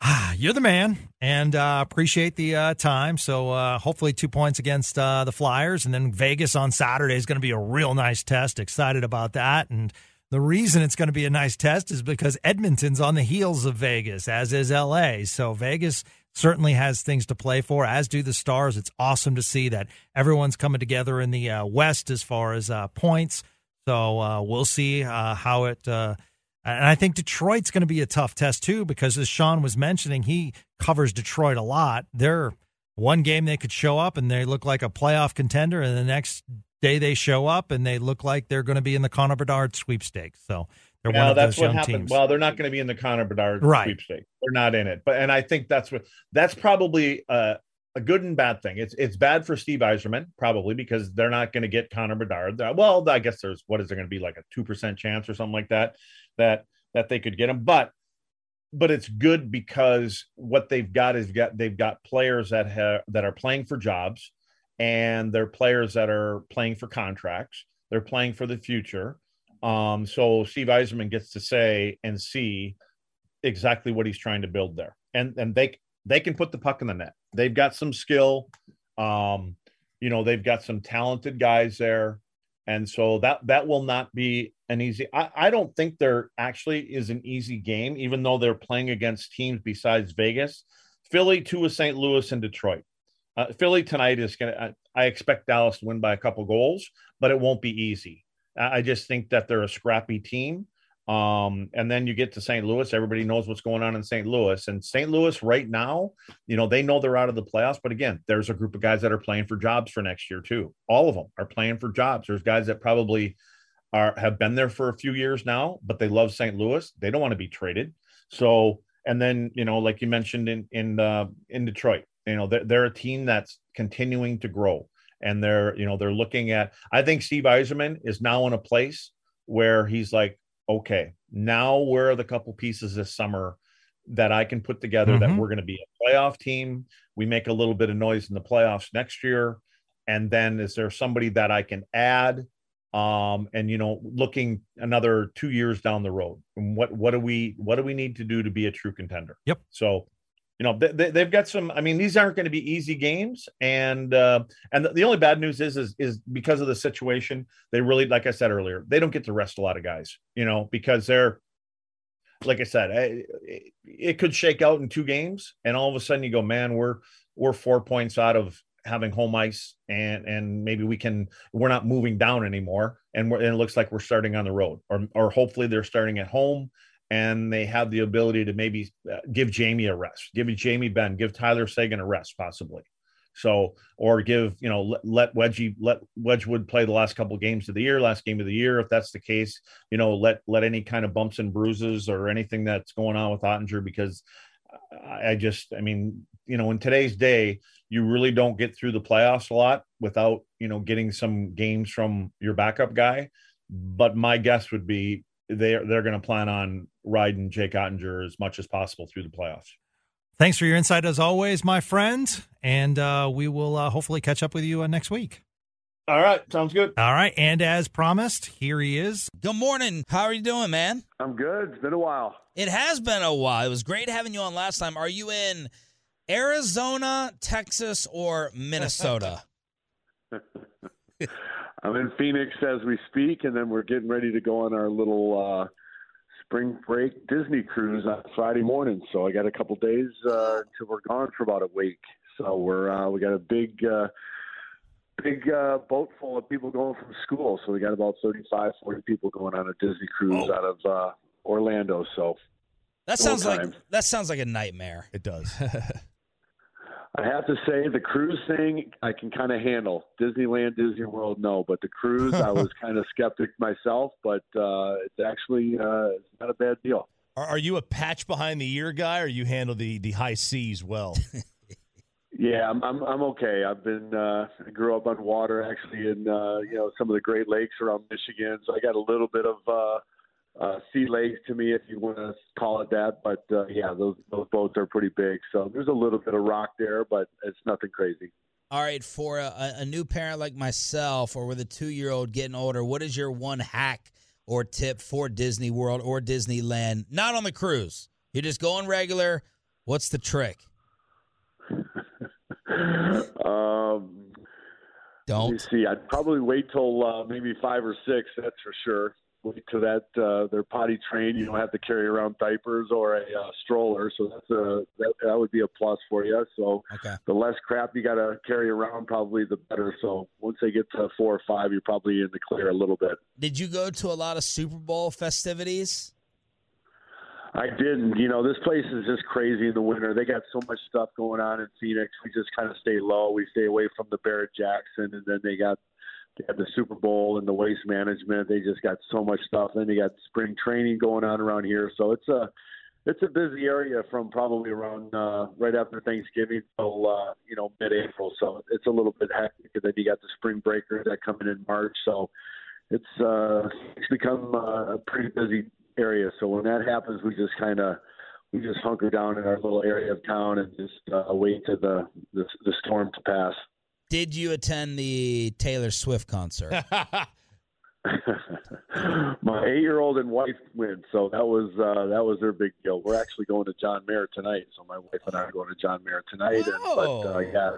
you're the man, and uh, appreciate the uh, time. So uh, hopefully, two points against uh, the Flyers, and then Vegas on Saturday is going to be a real nice test. Excited about that, and the reason it's going to be a nice test is because Edmonton's on the heels of Vegas, as is LA. So Vegas certainly has things to play for, as do the Stars. It's awesome to see that everyone's coming together in the uh, West as far as uh, points. So uh, we'll see uh, how it. Uh, and I think Detroit's going to be a tough test too, because as Sean was mentioning, he covers Detroit a lot. They're one game they could show up and they look like a playoff contender, and the next day they show up and they look like they're going to be in the Connor Bedard sweepstakes. So they're well, that's what happened. Teams. Well, they're not going to be in the Connor Bedard right. sweepstakes. They're not in it. But and I think that's what that's probably a, a good and bad thing. It's it's bad for Steve Yzerman probably because they're not going to get Connor Bedard. Well, I guess there's what is there going to be like a two percent chance or something like that that that they could get him. But but it's good because what they've got is got they've got players that have that are playing for jobs and they're players that are playing for contracts. They're playing for the future um, so Steve Yzerman gets to say and see exactly what he's trying to build there, and and they they can put the puck in the net. They've got some skill. Um, you know, they've got some talented guys there, and so that that will not be an easy. I, I don't think there actually is an easy game, even though they're playing against teams besides Vegas, Philly, two of St. Louis, and Detroit. Uh, Philly tonight is going to. I expect Dallas to win by a couple goals, but it won't be easy. I just think that they're a scrappy team. Um, and then you get to St. Louis, everybody knows what's going on in St. Louis. And St. Louis right now, you know, they know they're out of the playoffs. But again, there's a group of guys that are playing for jobs for next year, too. All of them are playing for jobs. There's guys that probably are have been there for a few years now, but they love St. Louis. They don't want to be traded. So, and then, you know, like you mentioned in in uh, in Detroit, you know, they're, they're a team that's continuing to grow and they're you know they're looking at i think steve yzerman is now in a place where he's like okay now where are the couple pieces this summer that i can put together mm-hmm. that we're going to be a playoff team? We make a little bit of noise in the playoffs next year. And then is there somebody that i can add um and you know looking another two years down the road? And what what do we what do we need to do to be a true contender? Yep. So you know they, they've got some i mean these aren't going to be easy games and uh and the, the, only bad news is is is because of the situation they really like i said earlier they don't get to rest a lot of guys you know because they're like i said it, it could shake out in two games and all of a sudden you go man we're we're four points out of having home ice and and maybe we can we're not moving down anymore and, and it looks like we're starting on the road or or hopefully they're starting at home and they have the ability to maybe uh, give Jamie a rest, give Jamie Benn, give Tyler Seguin a rest, possibly. So, or give you know let, let Wedgie let Wedgewood play the last couple of games of the year, last game of the year, if that's the case. You know, let let any kind of bumps and bruises or anything that's going on with Oettinger, because I just, I mean, you know, in today's day, you really don't get through the playoffs a lot without you know getting some games from your backup guy. But my guess would be they're they're going to plan on riding Jake Oettinger as much as possible through the playoffs. Thanks for your insight as always, my friend, and uh, we will uh, hopefully catch up with you uh, next week. All right, sounds good. All right, and as promised, here he is. Good morning. How are you doing, man? I'm good. It's been a while. It has been a while. It was great having you on last time. Are you in Arizona, Texas, or Minnesota? I'm in Phoenix as we speak, and then we're getting ready to go on our little uh, spring break Disney cruise on Friday morning. So I got a couple days uh, until we're gone for about a week. So we're uh, we got a big uh, big uh, boat full of people going from school. So we got about 35, 40 people going on a Disney cruise out of uh, Orlando. So that sounds like that sounds like a nightmare. It does. I have to say the cruise thing I can kind of handle. Disneyland, Disney World, no, but the cruise I was kind of skeptic myself, but uh, it's actually uh, it's not a bad deal. Are, are you a patch behind the ear guy, or you handle the the high seas well? yeah, I'm, I'm I'm okay. I've been uh, I grew up on water actually in uh, you know some of the Great Lakes around Michigan, so I got a little bit of. Uh, uh, sea legs to me, if you want to call it that. But uh, yeah, those those boats are pretty big, so there's a little bit of rock there, but it's nothing crazy. All right, for a, a new parent like myself, or with a two year old getting older, what is your one hack or tip for Disney World or Disneyland? Not on the cruise. You're just going regular. What's the trick? um, Don't see. I'd probably wait till uh, maybe five or six. That's for sure to that uh, they're potty trained. You don't have to carry around diapers or a uh, stroller, so that's a that, that would be a plus for you. So okay. the less crap you got to carry around, probably the better. So once they get to four or five, you're probably in the clear a little bit. Did you go to a lot of Super Bowl festivities? I didn't. You know, this place is just crazy in the winter. They got so much stuff going on in Phoenix. We just kind of stay low. We stay away from the Barrett Jackson, and then they got they have the Super Bowl and the waste management. They just got so much stuff. Then they got spring training going on around here. So it's a it's a busy area from probably around uh, right after Thanksgiving till uh, you know mid-April. So it's a little bit hectic. And then you got the spring breakers that come in in March. So it's uh, it's become uh, a pretty busy area. So when that happens, we just kind of we just hunker down in our little area of town and just uh, wait to the, the the storm to pass. Did you attend the Taylor Swift concert? My eight-year-old and wife went, so that was uh, that was their big deal. We're actually going to John Mayer tonight, so my wife and I are going to John Mayer tonight. And, but uh, yeah,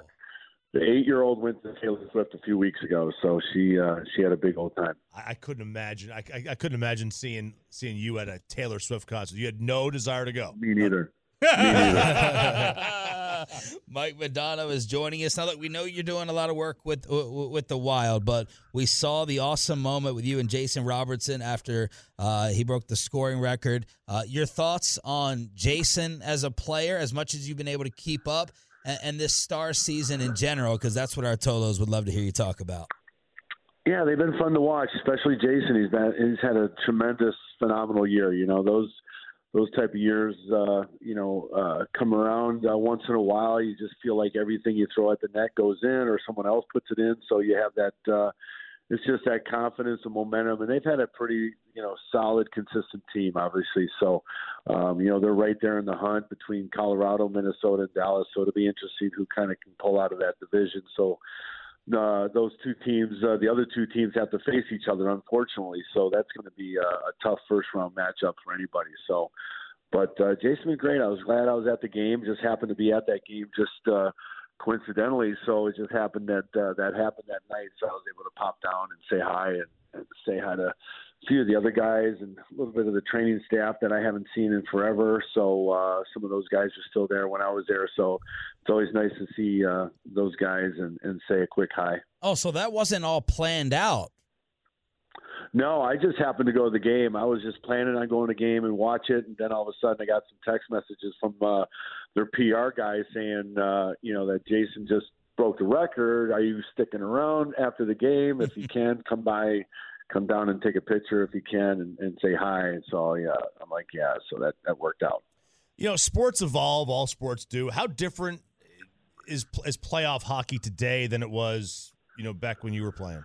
the eight-year-old went to Taylor Swift a few weeks ago, so she uh, she had a big old time. I, I couldn't imagine. I, I, I, couldn't imagine seeing seeing you at a Taylor Swift concert. You had no desire to go. Me neither. Me neither. Mike Modano is joining us now that we know you're doing a lot of work with with the Wild, but we saw the awesome moment with you and Jason Robertson after uh, he broke the scoring record. Uh, your thoughts on Jason as a player, as much as you've been able to keep up, and, and this star season in general, because that's what our Tolos would love to hear you talk about. Yeah, they've been fun to watch, especially Jason. He's been he's had a tremendous, phenomenal year. You know those those type of years, uh, you know, uh, come around uh, once in a while. You just feel like everything you throw at the net goes in, or someone else puts it in. So you have that. Uh, it's just that confidence and momentum, and they've had a pretty, you know, solid, consistent team, obviously. So, um, you know, they're right there in the hunt between Colorado, Minnesota, and Dallas. So it'll be interesting who kind of can pull out of that division. So, uh, those two teams, uh, the other two teams have to face each other, unfortunately. So that's going to be a, a tough first round matchup for anybody. So, but uh, Jason great. I was glad I was at the game. Just happened to be at that game just uh, coincidentally. So it just happened that uh, that happened that night. So I was able to pop down and say hi and, and say hi to few of the other guys and a little bit of the training staff that I haven't seen in forever. So uh, some of those guys are still there when I was there. So it's always nice to see uh, those guys and, and say a quick hi. Oh, so that wasn't all planned out. No, I just happened to go to the game. I was just planning on going to the game and watch it, and then all of a sudden I got some text messages from uh, their PR guys saying, uh, you know, that Jason just broke the record. Are you sticking around after the game? If you can, come by come down and take a picture if you can and, and say hi. And so yeah, I'm like, yeah. So that that worked out. You know, sports evolve. All sports do. How different is is playoff hockey today than it was, you know, back when you were playing?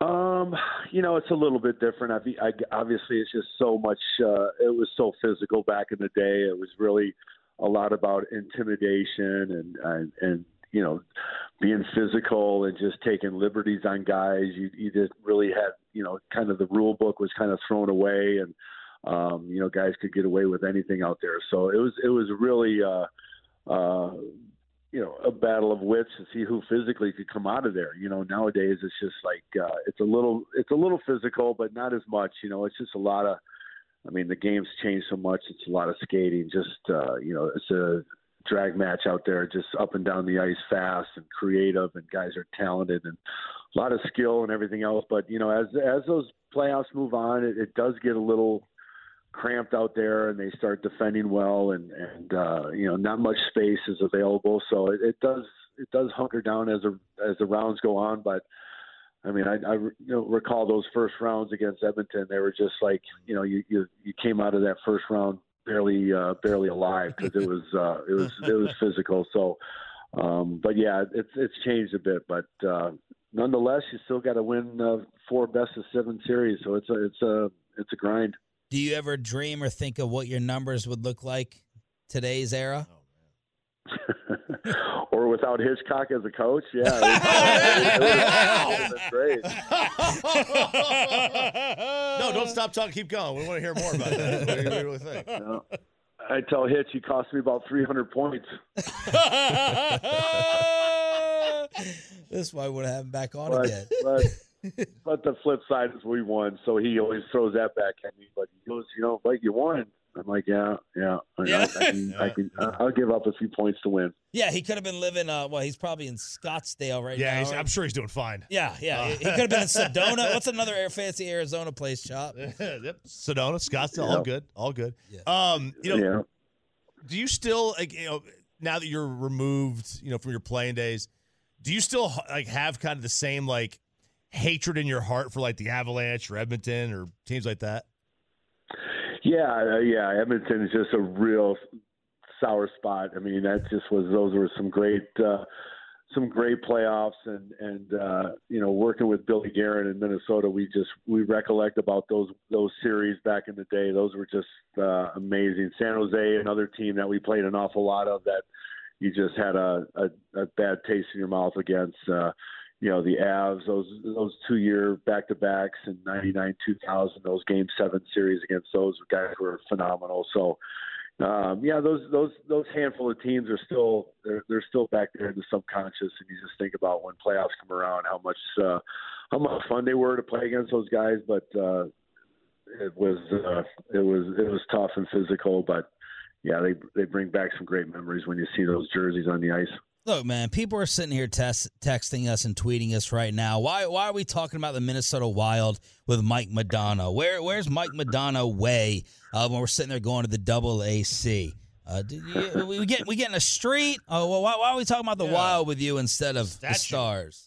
Um, you know, it's a little bit different. I, I obviously it's just so much. Uh, it was so physical back in the day. It was really a lot about intimidation and and, and you know, being physical and just taking liberties on guys. You, you just really had, you know, kind of the rule book was kind of thrown away, and um, you know, guys could get away with anything out there. So it was it was really. Uh, uh, you know, a battle of wits to see who physically could come out of there. You know, nowadays it's just like uh, it's a little it's a little physical, but not as much. You know, it's just a lot of. I mean, the game's changed so much. It's a lot of skating. Just uh, you know, it's a drag match out there, just up and down the ice fast and creative, and guys are talented and a lot of skill and everything else. But you know, as as those playoffs move on, it, it does get a little cramped out there and they start defending well and and uh, you know not much space is available so it, it does it does hunker down as as the rounds go on but I mean I, I you know, recall those first rounds against Edmonton they were just like you know you you, you came out of that first round barely uh, barely alive because it was uh, it was it was physical so um, but yeah it's it's changed a bit but uh, nonetheless you still got to win uh, four best of seven series so it's a it's a it's a grind. Do you ever dream or think of what your numbers would look like today's era? or without Hitchcock as a coach, yeah, it, oh, it, it, it great. no, don't stop talking. Keep going. We want to hear more about that. What do you really think? No. I tell Hitch he cost me about 300 points. this is why we want to have him back on but, again. But, but the flip side is we won, so he always throws that back at me. But he goes, you know, like you won. I'm like, yeah, yeah. I, Yeah. I, I can, I can, I'll give up a few points to win. Yeah, he could have been living. Uh, well, he's probably in Scottsdale right Yeah, now. he's, right? I'm sure he's doing fine. Yeah, yeah. he- he could have been in Sedona. What's another air fancy Arizona place, Chop? yep. Sedona, Scottsdale, all good, all good. Yeah. Um, you know, yeah. do you still like you know now that you're removed, you know, from your playing days, do you still like have kind of the same like hatred in your heart for like the Avalanche or Edmonton or teams like that? Yeah, uh, yeah. Edmonton is just a real sour spot. I mean, that just was those were some great, uh, some great playoffs, and and uh, you know, working with Billy Guerin in Minnesota, we just we recollect about those those series back in the day. Those were just uh, amazing. San Jose, another team that we played an awful lot of that you just had a a, a bad taste in your mouth against. Uh, you know the Avs, those those two year back to backs in '99, 2000, those Game Seven series against those guys were phenomenal. So, um, yeah, those those those handful of teams are still they're they're still back there in the subconscious, and you just think about when playoffs come around how much uh, how much fun they were to play against those guys, but uh, it was uh, it was it was tough and physical, but yeah, they they bring back some great memories when you see those jerseys on the ice. Look, man, people are sitting here test, texting us and tweeting us right now. Why why are we talking about the Minnesota Wild with Mike Modano? Where where's Mike Modano way uh, when we're sitting there going to the double AC? Uh, did you, we get we get in a street. Oh well, why, why are we talking about the Yeah. Wild with you instead of the Stars?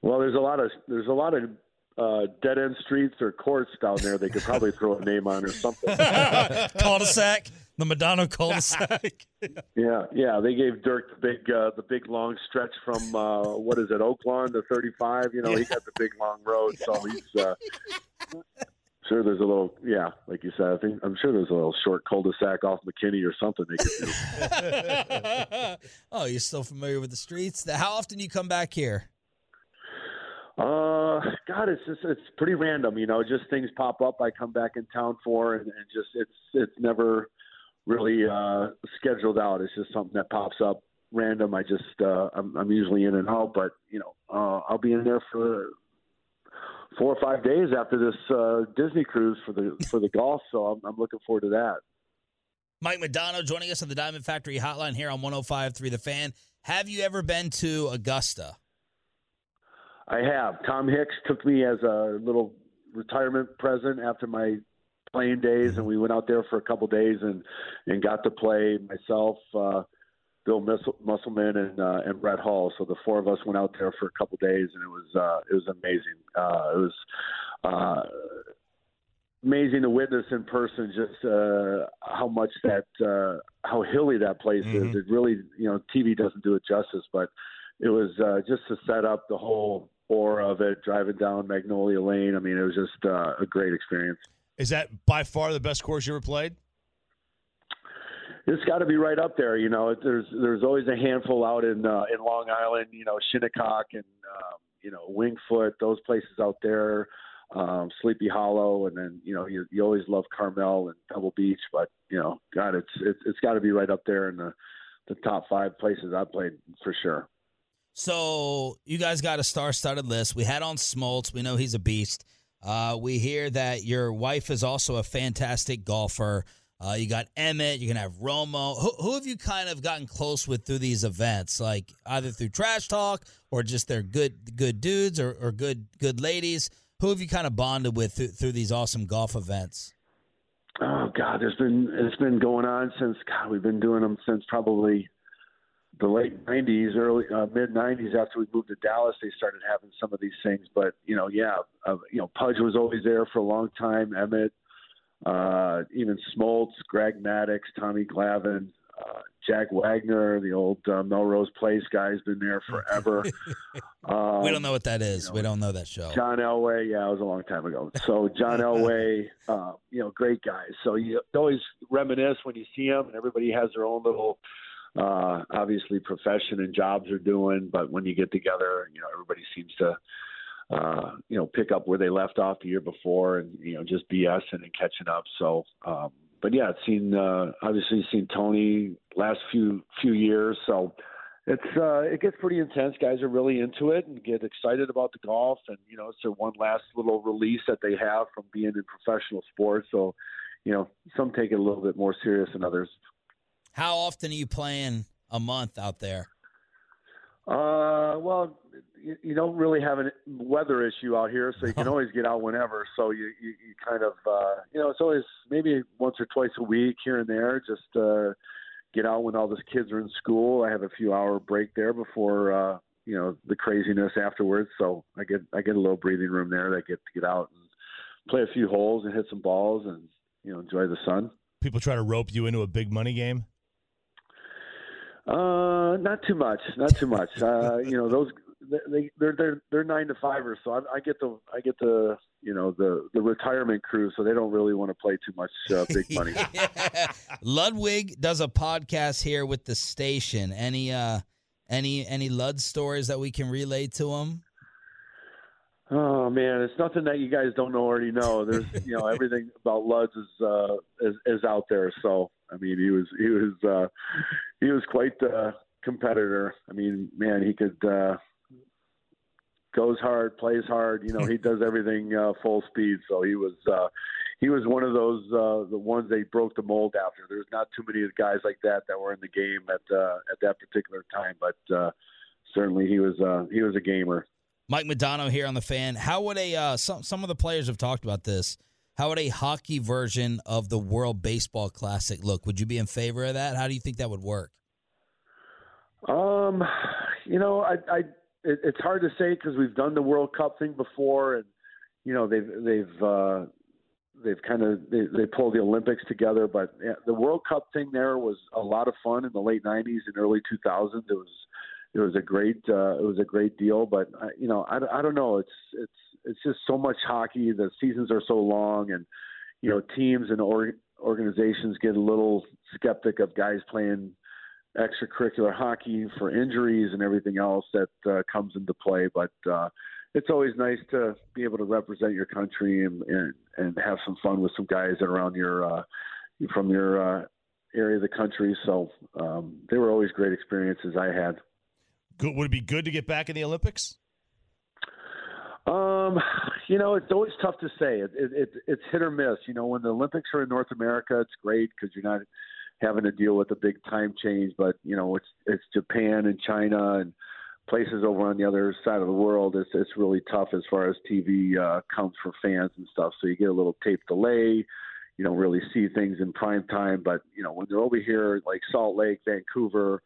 Well, there's a lot of there's a lot of uh, dead end streets or courts down there. They could probably throw a name on or something. cul-de-sac, the Modano cul-de-sac. Yeah, yeah. They gave Dirk the big uh, the big long stretch from uh, what is it, Oakland to 35. You know, he got the big long road, so he's. Uh, Sure, there's a little, yeah, like you said. I think I'm sure there's a little short cul-de-sac off McKinney or something they could do. oh, you're still familiar with the streets. How often do you come back here? Uh, God, it's just it's pretty random, you know. Just things pop up. I come back in town for, and, and just it's it's never really uh scheduled out. It's just something that pops up random. I just uh, I'm, I'm usually in and out, but you know, uh, I'll be in there for four or five days after this uh, Disney cruise for the for the golf. So I'm, I'm looking forward to that. Mike Modano joining us on the Diamond Factory Hotline here on 105.3 The Fan. Have you ever been to Augusta? I have. Tom Hicks took me as a little retirement present after my playing days, and we went out there for a couple days and and got to play myself, uh, Bill Musselman, and uh, and Brett Hull. So the four of us went out there for a couple days, and it was uh, it was amazing. Uh, it was. Uh, Amazing to witness in person, just uh, how much that, uh, how hilly that place is. It really, you know, TV doesn't do it justice, but it was uh, just to set up the whole aura of it, driving down Magnolia Lane. I mean, it was just uh, a great experience. Is that by far the best course you ever played? it's got to be right up there. You know, there's there's always a handful out in uh, in Long Island. You know, Shinnecock and um, you know Wingfoot, those places out there, um, Sleepy Hollow, and then you know you you always love Carmel and Pebble Beach, but you know, God, it's it's, it's got to be right up there in the the top five places I've played for sure. So you guys got a star-studded list. We had on Smoltz. We know he's a beast. Uh, we hear that your wife is also a fantastic golfer. Uh, you got Emmett. You can have Romo. Who, who have you kind of gotten close with through these events? Like either through trash talk or just they're good good dudes or, or good good ladies. Who have you kind of bonded with through, through these awesome golf events? Oh God, there's been it's been going on since God. We've been doing them since probably the late '90s, early uh, mid '90s. After we moved to Dallas, they started having some of these things. But you know, yeah, uh, you know, Pudge was always there for a long time. Emmett, uh, even Smoltz, Greg Maddux, Tommy Glavine, uh, Jack Wagner, the old uh, Melrose Place guy, has been there forever. um, we don't know what that is. You know, we don't know that show. John Elway, yeah, it was a long time ago. So John Elway, uh, you know, great guys. So you always reminisce when you see them, and everybody has their own little, uh, obviously, profession and jobs they're doing. But when you get together, you know, everybody seems to uh, you know, pick up where they left off the year before and, you know, just BSing and catching up. So, um, but yeah, it's seen, uh, obviously seen Tony last few, few years. So it's, uh, it gets pretty intense. Guys are really into it and get excited about the golf. And, you know, it's their one last little release that they have from being in professional sports. So, you know, some take it a little bit more serious than others. How often are you playing a month out there? Uh, well, you, you don't really have a weather issue out here, so you can always get out whenever. So you, you, you kind of, uh, you know, it's always maybe once or twice a week here and there. Just uh, get out when all the kids are in school. I have a few hour break there before, uh, you know, the craziness afterwards. So I get I get a little breathing room there. I get to get out and play a few holes and hit some balls and you know enjoy the sun. People try to rope you into a big money game. Uh, not too much, not too much. Uh, you know, those they they're they're they're nine to fivers, so I, I get the I get the you know the the retirement crew, so they don't really want to play too much uh, big money. Ludwig does a podcast here with the station. Any uh any any Lud stories that we can relate to him? Oh man, it's nothing that you guys don't know already know. There's you know everything about Luds is uh is, is out there. So I mean he was he was uh he was quite the competitor. I mean, man, he could uh goes hard, plays hard. You know, he does everything uh, full speed. So he was uh, he was one of those uh, the ones they broke the mold after. There's not too many guys like that that were in the game at uh, at that particular time, but uh, certainly he was uh, he was a gamer. Mike Modano here on the fan. How would a uh, some some of the players have talked about this? How would a hockey version of the World Baseball Classic look? Would you be in favor of that? How do you think that would work? Um, you know, I, I it, it's hard to say because we've done the World Cup thing before, and you know they've they've uh, they've kind of they, they pulled the Olympics together. But the World Cup thing there was a lot of fun in the late '90s and early 2000s. It was it was a great uh, it was a great deal. But uh, you know I, I don't know. It's it's it's just so much hockey. The seasons are so long, and you know teams and or, organizations get a little skeptic of guys playing extracurricular hockey for injuries and everything else that uh, comes into play. But uh, it's always nice to be able to represent your country and, and, and have some fun with some guys that are around your uh, from your uh, area of the country. So um, they were always great experiences I had. Good. Would it be good to get back in the Olympics? Um, you know, it's always tough to say. It, it, it, it's hit or miss. You know, when the Olympics are in North America, it's great because you're not having to deal with a big time change. But you know, it's it's Japan and China and places over on the other side of the world. It's it's really tough as far as TV uh, counts for fans and stuff. So you get a little tape delay. You don't really see things in prime time. But you know, when they're over here, like Salt Lake, Vancouver.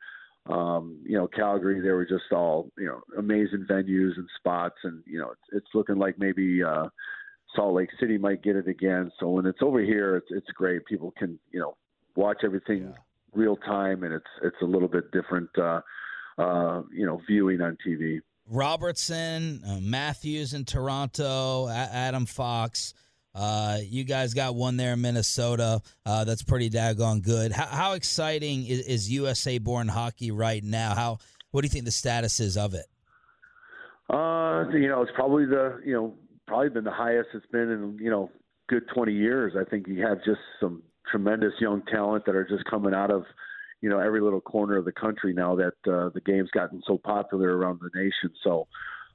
Um, you know, Calgary, they were just all, you know, amazing venues and spots. And, you know, it's, it's looking like maybe, uh, Salt Lake City might get it again. So when it's over here, it's it's great. People can you know watch everything yeah. real time, and it's it's a little bit different, uh, uh, you know, viewing on TV. Robertson, uh, Matthews in Toronto, a- Adam Fox. Uh, you guys got one there in Minnesota. Uh, that's pretty daggone good. How, how exciting is, is USA born hockey right now? How what do you think the status is of it? Uh, you know, it's probably the you know probably been the highest it's been in you know good 20 years. I think you have just some tremendous young talent that are just coming out of you know every little corner of the country now that uh, the game's gotten so popular around the nation. So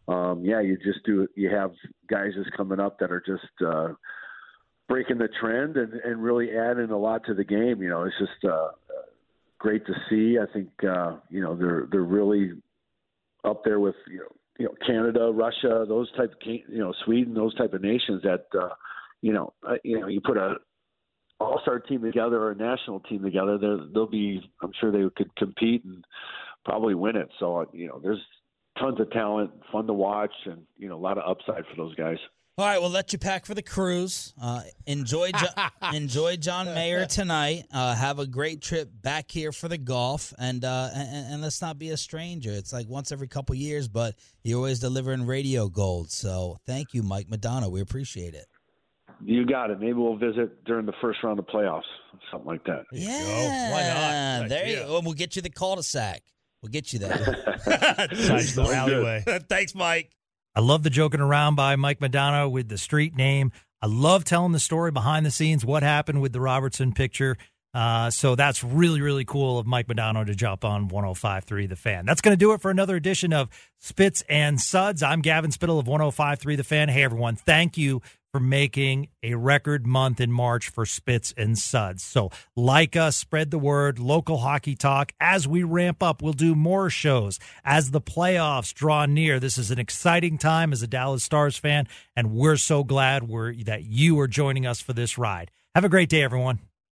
um, yeah, you just do you have guys just coming up that are just uh, breaking the trend and, and really adding a lot to the game. You know, it's just uh, great to see. I think uh, you know they're they're really up there with you know you know Canada, Russia, those type you know Sweden, those type of nations that uh, you know uh, you know you put a all star team together or a national team together, they'll be I'm sure they could compete and probably win it. So uh, you know there's tons of talent, fun to watch, and you know a lot of upside for those guys. All right, we'll let you pack for the cruise. Uh, enjoy, jo- enjoy John Mayer tonight. Uh, have a great trip back here for the golf, and, uh, and, and let's not be a stranger. It's like once every couple years, but you're always delivering radio gold. So thank you, Mike Modano. We appreciate it. You got it. Maybe we'll visit during the first round of playoffs, something like that. Yeah, Why not? There you go. We'll get you the cul-de-sac. We'll get you there. Besides the alleyway. Thanks, Mike. I love the joking around by Mike Modano with the street name. I love telling the story behind the scenes, what happened with the Robertson picture. Uh, so that's really, really cool of Mike Modano to jump on 105.3 The Fan. That's going to do it for another edition of Spits and Suds. I'm Gavin Spittle of 105.3 The Fan. Hey, everyone. Thank you for making a record month in March for Spits and Suds. So, like us, spread the word, local hockey talk. As we ramp up, we'll do more shows as the playoffs draw near. This is an exciting time as a Dallas Stars fan, and we're so glad we're, that you are joining us for this ride. Have a great day, everyone.